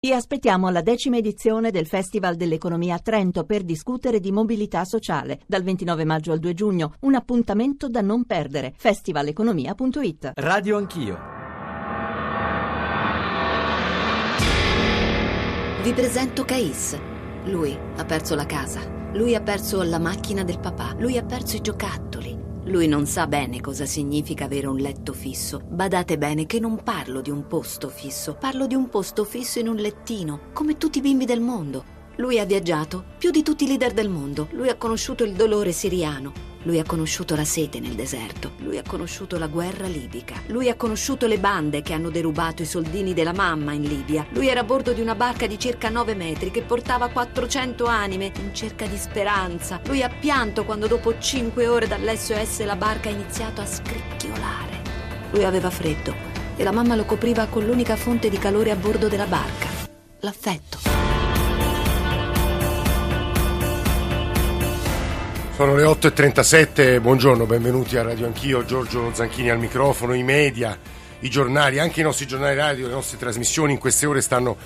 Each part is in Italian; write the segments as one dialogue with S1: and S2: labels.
S1: Vi aspettiamo alla decima edizione del Festival dell'Economia a Trento per discutere di mobilità sociale. Dal 29 maggio al 2 giugno, un appuntamento da non perdere. festivaleconomia.it
S2: Radio Anch'io.
S3: Vi presento Cais. Lui ha perso la casa. Lui ha perso la macchina del papà. Lui ha perso i giocattoli. Lui non sa bene cosa significa avere un letto fisso. Badate bene che non parlo di un posto fisso, parlo di un posto fisso in un lettino, come tutti i bimbi del mondo. Lui ha viaggiato più di tutti i leader del mondo. Lui ha conosciuto il dolore siriano. Lui ha conosciuto la sete nel deserto. Lui ha conosciuto la guerra libica. Lui ha conosciuto le bande che hanno derubato i soldini della mamma in Libia. Lui era a bordo di una barca di circa 9 metri che portava 400 anime in cerca di speranza. Lui ha pianto quando dopo 5 ore dall'SOS la barca ha iniziato a scricchiolare. Lui aveva freddo e la mamma lo copriva con l'unica fonte di calore a bordo della barca. L'affetto.
S4: Sono le 8.37, buongiorno, benvenuti a Radio Anch'io, Giorgio Zanchini al microfono, i media, i giornali, anche i nostri giornali radio, le nostre trasmissioni in queste ore stanno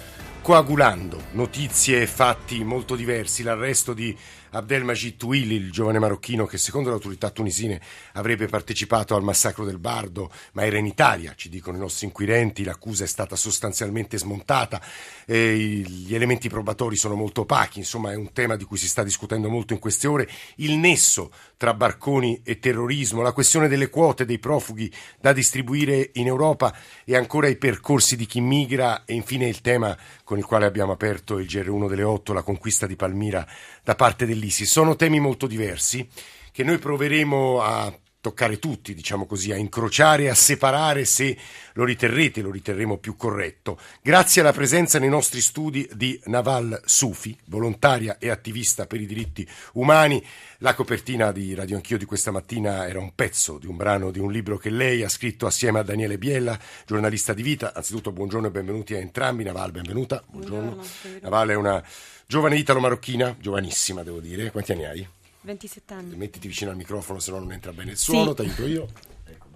S4: coagulando notizie e fatti molto diversi, l'arresto di Abdelmajid Touili, il giovane marocchino che secondo le autorità tunisine avrebbe partecipato al massacro del Bardo, ma era in Italia, ci dicono i nostri inquirenti, l'accusa è stata sostanzialmente smontata, gli elementi probatori sono molto opachi, insomma è un tema di cui si sta discutendo molto in queste ore, il nesso tra barconi e terrorismo, la questione delle quote dei profughi da distribuire in Europa e ancora i percorsi di chi migra e infine il tema con il quale abbiamo aperto il GR1 delle 8, la conquista di Palmira da parte dell'ISIS. Sono temi molto diversi che noi proveremo a toccare tutti, diciamo così, a incrociare, a separare se lo riterrete, lo riterremo più corretto. Grazie alla presenza nei nostri studi di Naval Sufi, volontaria e attivista per i diritti umani. La copertina di Radio Anch'io di questa mattina era un pezzo di un brano di un libro che lei ha scritto assieme a Daniele Biella, giornalista di vita. Anzitutto buongiorno e benvenuti a entrambi. Naval, benvenuta. Buongiorno. buongiorno. Naval è una giovane italo-marocchina, giovanissima devo dire. Quanti anni hai?
S5: 27 anni.
S4: Mettiti vicino al microfono, se no non entra bene il suono, sì. ti aiuto io.
S5: Ecco,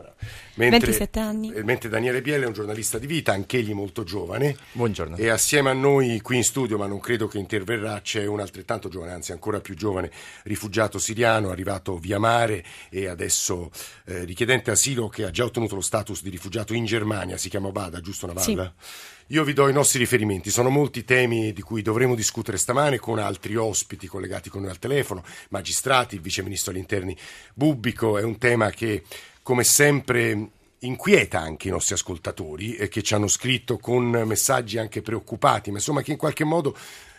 S5: mentre, 27 anni.
S4: Eh, mentre Daniele Biele è un giornalista di vita, anch'egli molto giovane.
S2: Buongiorno.
S4: E assieme a noi qui in studio, ma non credo che interverrà, c'è un altrettanto giovane, anzi ancora più giovane, rifugiato siriano, arrivato via mare e adesso eh, richiedente asilo che ha già ottenuto lo status di rifugiato in Germania, si chiama Bada, giusto Navalla? Sì. Io vi do i nostri riferimenti, sono molti temi di cui dovremo discutere stamane con altri ospiti collegati con noi al telefono, magistrati, il vice ministro agli interni Bubbico, è un tema che come sempre inquieta anche i nostri ascoltatori e che ci hanno scritto con messaggi anche preoccupati, ma insomma che in qualche modo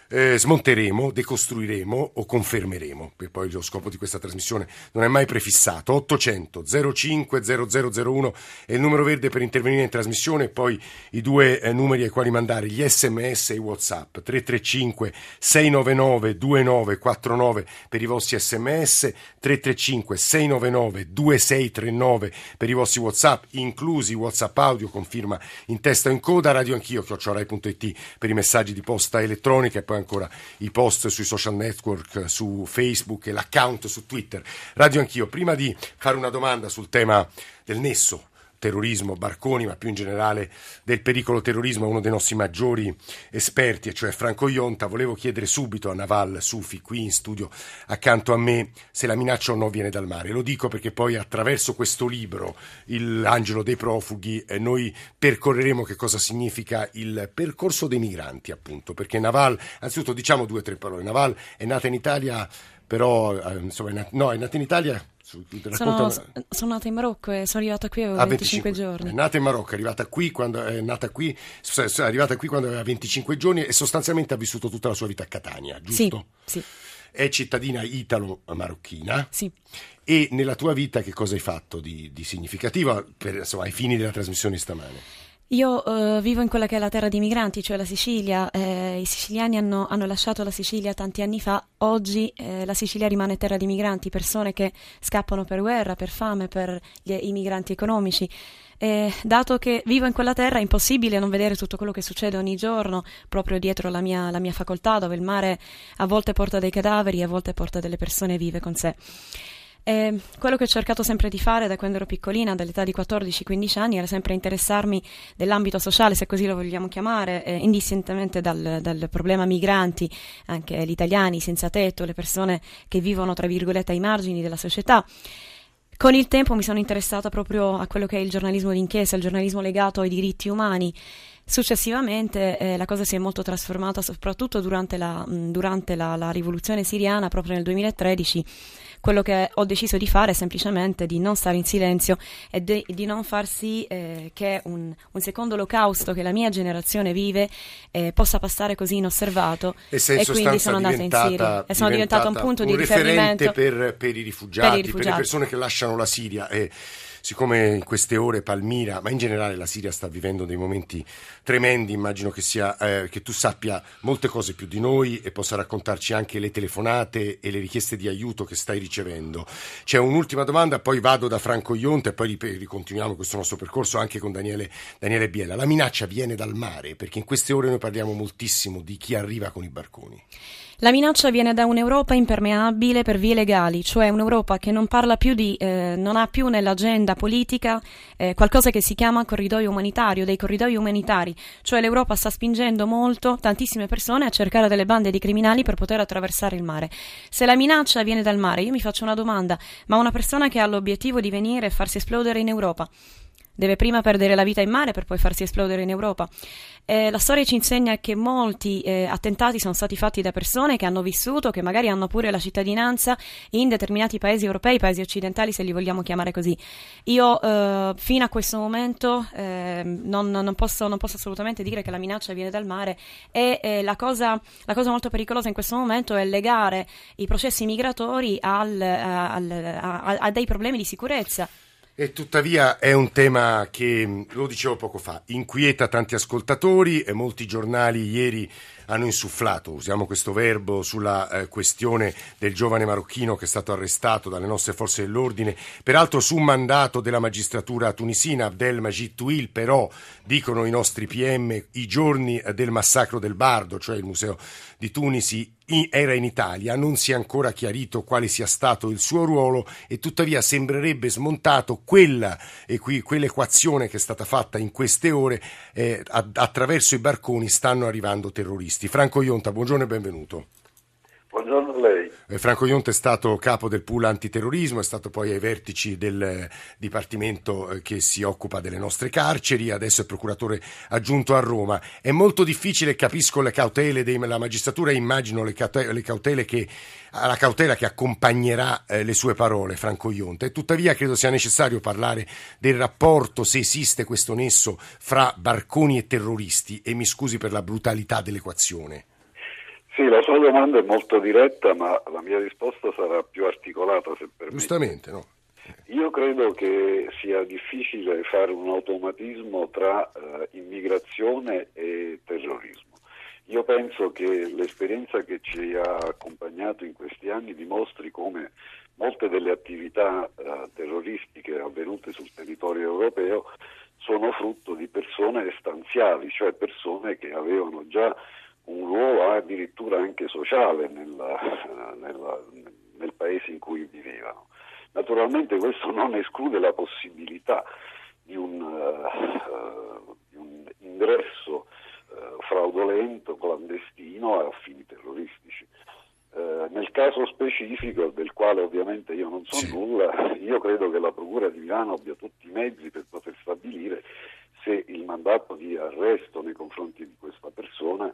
S4: eh, smonteremo, decostruiremo o confermeremo, perché poi lo scopo di questa trasmissione non è mai prefissato. 800 05 0001 è il numero verde per intervenire in trasmissione poi i due eh, numeri ai quali mandare gli sms e i whatsapp 335 699 2949 per i vostri sms 335 699 2639 per i vostri whatsapp inclusi whatsapp audio con firma in testa o in coda radio anch'io chiocciorai.it per i messaggi di posta elettronica e poi ancora i post sui social network, su Facebook e l'account su Twitter. Radio Anch'io, prima di fare una domanda sul tema del nesso terrorismo, barconi, ma più in generale del pericolo terrorismo, uno dei nostri maggiori esperti, cioè Franco Ionta. Volevo chiedere subito a Naval Sufi, qui in studio accanto a me, se la minaccia o no viene dal mare. Lo dico perché poi attraverso questo libro, L'angelo dei profughi, eh, noi percorreremo che cosa significa il percorso dei migranti, appunto, perché Naval, anzitutto diciamo due o tre parole, Naval è nata in Italia, però, eh, insomma, no, è nata in Italia
S5: sono, sono, nata in Marocco e sono arrivata qui a 25, 25, giorni.
S4: È nata in Marocco, è arrivata qui quando è nata qui, è arrivata qui quando aveva 25 giorni e sostanzialmente ha vissuto tutta la sua vita a Catania, giusto?
S5: Sì, sì.
S4: È cittadina italo-marocchina.
S5: Sì.
S4: E nella tua vita che cosa hai fatto di, di significativo per, insomma, ai fini della trasmissione stamane?
S5: Io uh, vivo in quella che è la terra dei migranti, cioè la Sicilia. Eh, I siciliani hanno, hanno, lasciato la Sicilia tanti anni fa. Oggi eh, la Sicilia rimane terra di migranti, persone che scappano per guerra, per fame, per gli, i migranti economici. Eh, dato che vivo in quella terra è impossibile non vedere tutto quello che succede ogni giorno proprio dietro la mia, la mia facoltà, dove il mare a volte porta dei cadaveri, a volte porta delle persone vive con sé. E quello che ho cercato sempre di fare da quando ero piccolina, dall'età di 14-15 anni, era sempre interessarmi dell'ambito sociale, se così lo vogliamo chiamare, eh, indistintamente dal, dal, problema migranti, anche gli italiani senza tetto, le persone che vivono tra virgolette ai margini della società. Con il tempo mi sono interessata proprio a quello che è il giornalismo d'inchiesta, il giornalismo legato ai diritti umani. Successivamente eh, la cosa si è molto trasformata, soprattutto durante, la, durante la, la rivoluzione siriana, proprio nel 2013 quello che ho deciso di fare è semplicemente di non stare in silenzio e de- di non far sì eh, che un, un, secondo olocausto che la mia generazione vive eh, possa passare così inosservato.
S4: E, e quindi sono andata in Siria.
S5: E sono diventata un punto
S4: un
S5: di riferimento
S4: per, per, i rifugiati, per, i rifugiati, per le persone che lasciano la Siria. E siccome in queste ore Palmira, ma in generale la Siria sta vivendo dei momenti tremendi, immagino che, sia, eh, che tu sappia molte cose più di noi e possa raccontarci anche le telefonate e le richieste di aiuto che stai ricevendo. C'è un'ultima domanda, poi vado da Franco Ionta e poi ricontinuiamo questo nostro percorso anche con Daniele, Daniele Biela. La minaccia viene dal mare, perché in queste ore noi parliamo moltissimo di chi arriva con i barconi.
S5: La minaccia viene da un'Europa impermeabile per vie legali, cioè un'Europa che non parla più di, eh, non ha più nell'agenda politica eh, qualcosa che si chiama corridoio umanitario, dei corridoi umanitari, cioè l'Europa sta spingendo molto tantissime persone a cercare delle bande di criminali per poter attraversare il mare. Se la minaccia viene dal mare, io mi faccio una domanda, ma una persona che ha l'obiettivo di venire e farsi esplodere in Europa, deve prima perdere la vita in mare per poi farsi esplodere in Europa. Eh, la storia ci insegna che molti eh, attentati sono stati fatti da persone che hanno vissuto, che magari hanno pure la cittadinanza in determinati paesi europei, paesi occidentali se li vogliamo chiamare così. Io eh, fino a questo momento ehm, non, non, posso, non, posso, assolutamente dire che la minaccia viene dal mare e eh, la cosa, la, cosa, molto pericolosa in questo momento è legare i processi migratori al, al, a, a dei problemi di sicurezza.
S4: E tuttavia è un tema che, lo dicevo poco fa, inquieta tanti ascoltatori e molti giornali ieri hanno insufflato, usiamo questo verbo, sulla eh, questione del giovane marocchino che è stato arrestato dalle nostre forze dell'ordine, peraltro su mandato della magistratura tunisina, Abdel Majid Touil, però dicono i nostri PM i giorni del massacro del Bardo, cioè il museo di Tunisi, era in Italia, non si è ancora chiarito quale sia stato il suo ruolo e tuttavia sembrerebbe smontato quella, e qui, quell'equazione che è stata fatta in queste ore, eh, attraverso i barconi stanno arrivando terroristi giornalisti. Franco Ionta, buongiorno e benvenuto.
S2: Buongiorno a lei.
S4: Eh, Franco Ionta è stato capo del pool antiterrorismo, è stato poi ai vertici del eh, dipartimento eh, che si occupa delle nostre carceri, adesso è procuratore aggiunto a Roma. È molto difficile, capisco le cautele della magistratura, immagino le cautele che, la cautela che accompagnerà le sue parole, Franco Ionta. E tuttavia credo sia necessario parlare del rapporto, se esiste questo nesso, fra barconi e terroristi e mi scusi per la brutalità dell'equazione.
S2: Sì, la sua domanda è molto diretta, ma la mia risposta sarà più articolata, se permette.
S4: Giustamente, no?
S2: Io credo che sia difficile fare un automatismo tra eh, immigrazione e terrorismo. Io penso che l'esperienza che ci ha accompagnato in questi anni dimostri come molte delle attività eh, terroristiche avvenute sul territorio europeo sono frutto di persone stanziali, cioè persone che avevano già un ruolo addirittura anche sociale nella, nella, nel paese in cui vivevano. Naturalmente questo non esclude la possibilità di un, uh, di un ingresso uh, fraudolento, clandestino a fini terroristici. Uh, nel caso specifico, del quale ovviamente io non so sì. nulla, io credo che la Procura di Milano abbia tutti i mezzi per poter stabilire se il mandato di arresto nei confronti di questa persona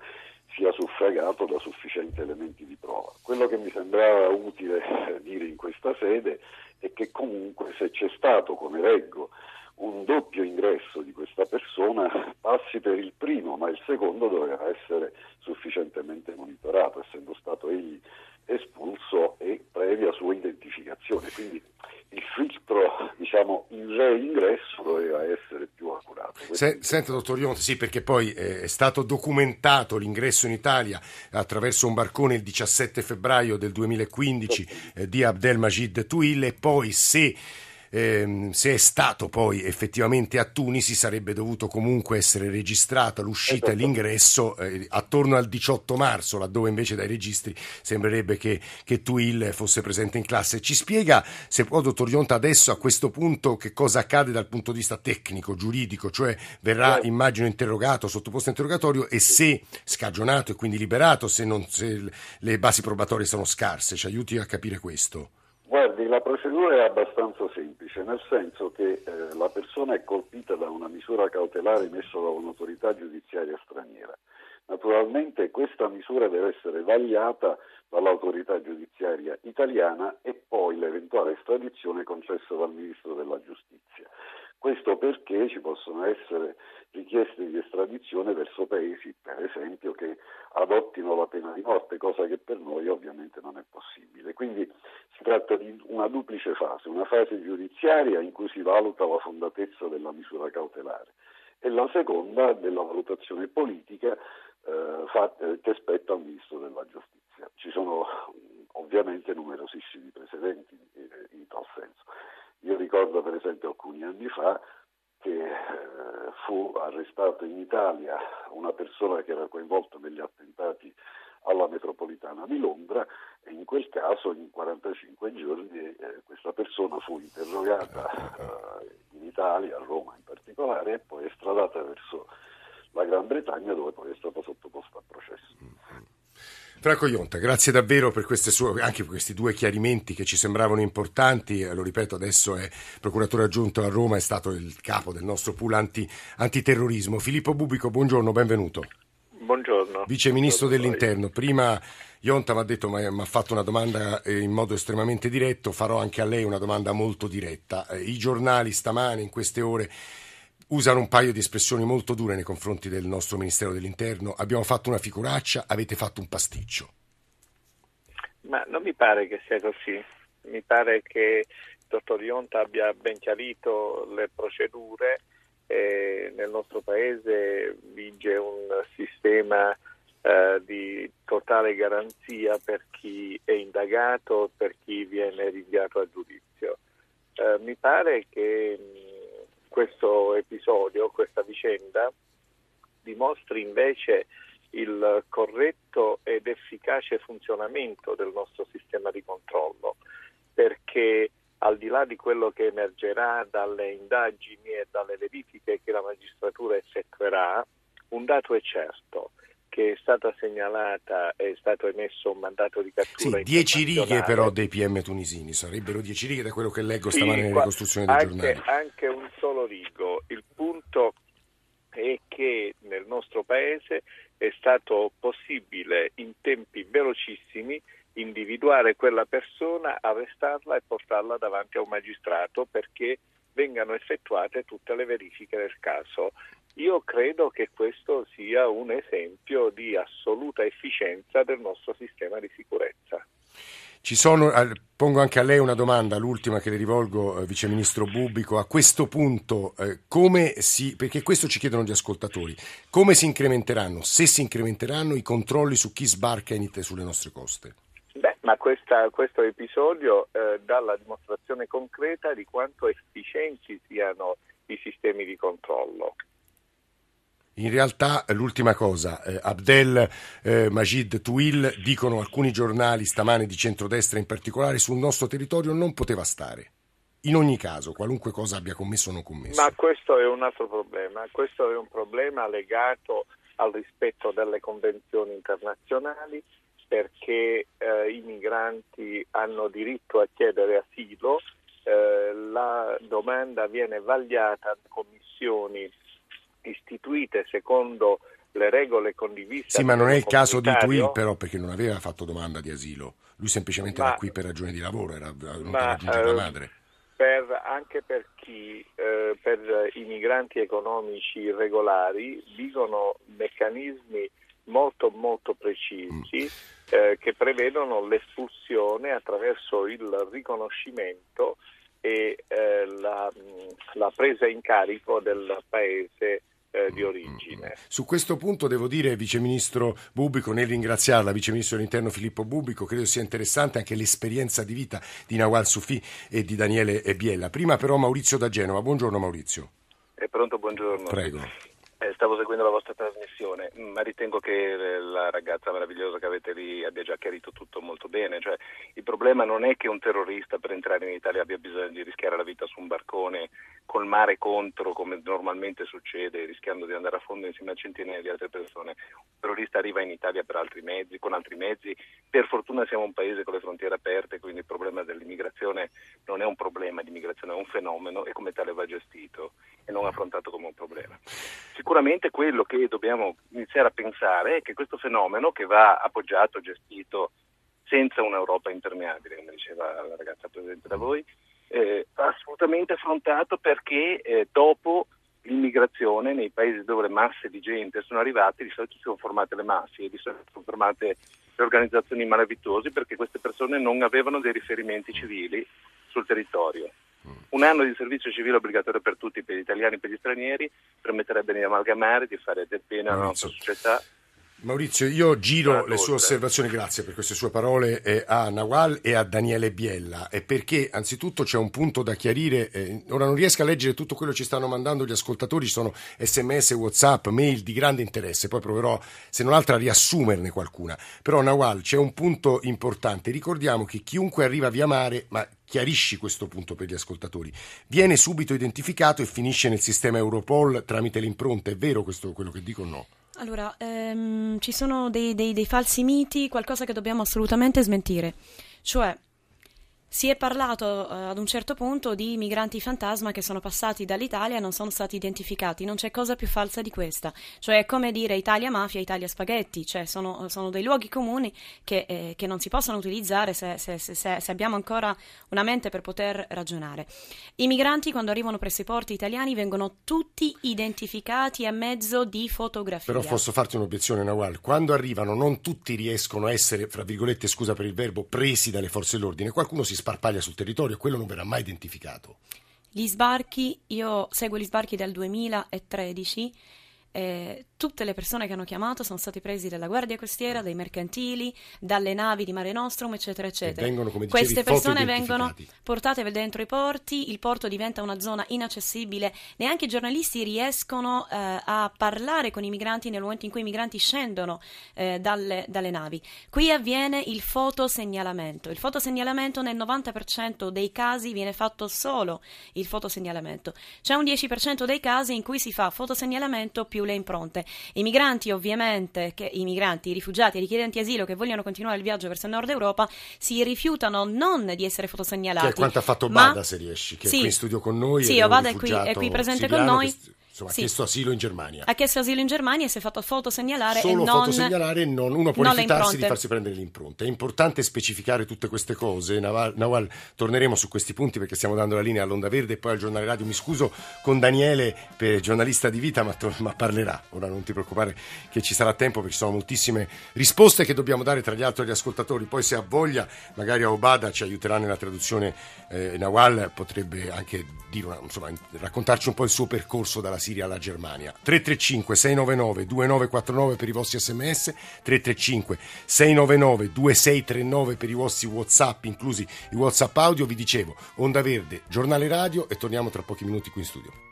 S2: sia suffragato da sufficienti elementi di prova. Quello che mi sembrava utile dire in questa sede è che comunque se c'è stato, come leggo, un doppio ingresso di questa persona passi per il primo, ma il secondo doveva essere sufficientemente monitorato, essendo stato egli espulso e previa sua identificazione. Quindi il filtro diciamo, in reingresso doveva essere.
S4: Se, senta, dottor Ionte, sì, perché poi eh, è stato documentato l'ingresso in Italia attraverso un barcone il 17 febbraio del 2015 eh, di Abdelmajid Touil e poi se ehm, se è stato poi effettivamente a Tunisi sarebbe dovuto comunque essere registrata l'uscita e esatto. l'ingresso eh, attorno al 18 marzo, laddove invece dai registri sembrerebbe che, che Tuil fosse presente in classe. Ci spiega, se può, dottor Ionta, adesso a questo punto che cosa accade dal punto di vista tecnico, giuridico, cioè verrà, sì. immagino, interrogato, sottoposto a interrogatorio e se scagionato e quindi liberato, se, non, se le basi probatorie sono scarse. Ci aiuti a capire questo.
S2: Guardi, la procedura è abbastanza semplice, nel senso che eh, la persona è colpita da una misura cautelare emessa da un'autorità giudiziaria straniera. Naturalmente questa misura deve essere vagliata dall'autorità giudiziaria italiana e poi l'eventuale estradizione concessa dal Ministro della Giustizia. Questo perché ci possono essere richieste di estradizione verso paesi, per esempio, che adottino la pena di morte, cosa che per noi ovviamente non è possibile. Quindi si tratta di una duplice fase, una fase giudiziaria in cui si valuta la fondatezza della misura cautelare e la seconda della valutazione politica eh, fatta, che spetta al Ministro della Giustizia. Ci sono ovviamente numerosissimi precedenti in, in tal senso. Io ricordo per esempio alcuni anni fa che eh, fu arrestato in Italia una persona che era coinvolta negli attentati alla metropolitana di Londra e in quel caso in 45 giorni eh, questa persona fu interrogata eh, in Italia, a Roma in particolare, e poi estradata verso la Gran Bretagna dove poi è stata sottoposta a processo.
S4: Franco Ionta, grazie davvero per sue, anche per questi due chiarimenti che ci sembravano importanti. Eh, lo ripeto, adesso è procuratore aggiunto a Roma, è stato il capo del nostro pool anti, antiterrorismo. Filippo Bubico, buongiorno, benvenuto.
S6: Buongiorno.
S4: Vice Ministro dell'Interno. Prima Ionta mi ha detto, mi ha fatto una domanda eh, in modo estremamente diretto, farò anche a lei una domanda molto diretta. Eh, I giornali stamane, in queste ore, usano un paio di espressioni molto dure nei confronti del nostro Ministero dell'Interno. Abbiamo fatto una figuraccia, avete fatto un pasticcio.
S6: Ma non mi pare che sia così. Mi pare che il dottor Ionta abbia ben chiarito le procedure. Nel nostro paese vige un sistema eh, di totale garanzia per chi è indagato, per chi viene rinviato a giudizio. Eh, mi pare che questo episodio, questa vicenda, dimostri invece il corretto ed efficace funzionamento del nostro sistema di controllo, perché al di là di quello che emergerà dalle indagini e dalle verifiche che la magistratura effettuerà, un dato è certo, che è stata segnalata, è stato emesso un mandato di cattura.
S4: Sì, dieci righe però dei PM tunisini, sarebbero dieci righe da quello che leggo stamane sì, nelle ricostruzioni
S6: dei
S4: giornali.
S6: Anche un solo rigo. Il punto è che nel nostro paese è stato possibile in tempi velocissimi individuare quella persona, arrestarla e portarla davanti a un magistrato perché vengano effettuate tutte le verifiche del caso. Io credo che questo sia un esempio di assoluta efficienza del nostro sistema di sicurezza.
S4: Sono, pongo anche a lei una domanda, l'ultima che le rivolgo, eh, Vice Ministro Bubico. A questo punto, eh, come si, perché questo ci chiedono gli ascoltatori, come si incrementeranno, se si incrementeranno, i controlli su chi sbarca in, sulle nostre coste?
S6: Ma questa, questo episodio eh, dà la dimostrazione concreta di quanto efficienti siano i sistemi di controllo.
S4: In realtà l'ultima cosa, eh, Abdel eh, Majid Tuil, dicono alcuni giornali stamane di centrodestra in particolare, sul nostro territorio non poteva stare. In ogni caso, qualunque cosa abbia commesso o non commesso.
S6: Ma questo è un altro problema, questo è un problema legato al rispetto delle convenzioni internazionali perché eh, i migranti hanno diritto a chiedere asilo, eh, la domanda viene vagliata da commissioni istituite secondo le regole condivise.
S4: Sì, ma non è il caso di Twill però perché non aveva fatto domanda di asilo, lui semplicemente ma, era qui per ragioni di lavoro, era venuto a raggiungere la madre.
S6: Per, anche per chi, eh, per i migranti economici irregolari, vigono meccanismi molto molto precisi mm. eh, che prevedono l'espulsione attraverso il riconoscimento e eh, la, la, presa in carico del paese eh, di origine.
S4: Su questo punto devo dire, Vice Ministro Bubico, nel ringraziarla, Vice Ministro dell'Interno Filippo Bubico, credo sia interessante anche l'esperienza di vita di Nawal Sufi e di Daniele Biella. Prima però Maurizio da Genova. Buongiorno Maurizio.
S7: È pronto, buongiorno.
S4: Prego.
S7: Eh, stavo seguendo la vostra trasmissione, ma ritengo che la ragazza meravigliosa che avete lì abbia già chiarito tutto molto bene. Cioè, il problema non è che un terrorista per entrare in Italia abbia bisogno di rischiare la vita su un barcone col mare contro, come normalmente succede, rischiando di andare a fondo insieme a centinaia di altre persone. Un terrorista arriva in Italia altri mezzi, con altri mezzi. Per fortuna siamo un paese con le frontiere aperte, quindi il problema dell'immigrazione non è un problema di immigrazione, è un fenomeno e come tale va gestito e non affrontato come un problema. Sicuramente quello che dobbiamo iniziare a pensare è che questo fenomeno che va appoggiato, gestito senza un'Europa impermeabile, come diceva la ragazza presente da voi, eh, va assolutamente affrontato perché eh, dopo l'immigrazione nei paesi dove le masse di gente sono arrivate, di solito si sono formate le masse e di solito sono formate le organizzazioni malavitose perché queste persone non avevano dei riferimenti civili sul territorio. Un anno di servizio civile obbligatorio per tutti, per gli italiani e per gli stranieri, permetterebbe di amalgamare, di fare del bene alla nostra società
S4: Maurizio, io giro le sue osservazioni, grazie per queste sue parole, eh, a Nawal e a Daniele Biella, e perché anzitutto c'è un punto da chiarire, eh, ora non riesco a leggere tutto quello che ci stanno mandando gli ascoltatori, ci sono sms, whatsapp, mail di grande interesse, poi proverò se non altro a riassumerne qualcuna, però Nawal c'è un punto importante, ricordiamo che chiunque arriva via mare, ma chiarisci questo punto per gli ascoltatori, viene subito identificato e finisce nel sistema Europol tramite l'impronta, è vero questo quello che dico o no?
S5: Allora, ehm, ci sono dei, dei, dei falsi miti, qualcosa che dobbiamo assolutamente smentire. Cioè, si è parlato eh, ad un certo punto di migranti fantasma che sono passati dall'Italia e non sono stati identificati. Non c'è cosa più falsa di questa. Cioè, è come dire Italia mafia, Italia spaghetti. Cioè, sono, sono dei luoghi comuni che, eh, che, non si possono utilizzare se, se, se, se, abbiamo ancora una mente per poter ragionare. I migranti, quando arrivano presso i porti italiani, vengono tutti identificati a mezzo di fotografia.
S4: Però posso farti un'obiezione, Nawal. Quando arrivano, non tutti riescono a essere, fra virgolette, scusa per il verbo, presi dalle forze dell'ordine. Qualcuno si sparpaglia sul territorio quello non verrà mai identificato.
S5: Gli sbarchi, io seguo gli sbarchi dal 2013 eh, tutte le persone che hanno chiamato sono stati presi dalla Guardia Costiera, dai mercantili, dalle navi di Mare Nostrum, eccetera, eccetera.
S4: Vengono, dicevi,
S5: Queste persone vengono portate dentro i porti, il porto diventa una zona inaccessibile, neanche i giornalisti riescono eh, a parlare con i migranti nel momento in cui i migranti scendono eh, dalle, dalle, navi. Qui avviene il fotosegnalamento. Il fotosegnalamento nel 90% dei casi viene fatto solo il fotosegnalamento. C'è un 10% dei casi in cui si fa fotosegnalamento più le impronte. I migranti, ovviamente, che, i migranti, i rifugiati, i richiedenti asilo che vogliono continuare il viaggio verso il nord Europa si rifiutano non di essere fotosegnalati.
S4: Che è quanto ha fatto Bada, ma... se riesci, che sì, è qui in studio con noi.
S5: Sì, Obada è qui, è qui presente con noi.
S4: Che Insomma, sì. ha chiesto asilo in Germania.
S5: Ha chiesto asilo in Germania e si è fatto fotosegnalare
S4: Solo
S5: e non...
S4: fotosegnalare e non... Uno può non rifiutarsi di farsi prendere l'impronta. È importante specificare tutte queste cose. Nawal, Nawal, torneremo su questi punti perché stiamo dando la linea all'Onda Verde e poi al giornale radio. Mi scuso con Daniele, per giornalista di vita, ma, to- ma parlerà. Ora non ti preoccupare che ci sarà tempo perché ci sono moltissime risposte che dobbiamo dare tra gli altri agli ascoltatori. Poi se ha voglia, magari a Obada ci aiuterà nella traduzione. Eh, Nawal potrebbe anche dire una, insomma, raccontarci un po' il suo percorso dalla Siria alla Germania. Germania. 335 699 2949 per i vostri sms, 335 699 2639 per i vostri whatsapp, inclusi i whatsapp audio. Vi dicevo, Onda Verde, giornale radio e torniamo tra pochi minuti qui in studio.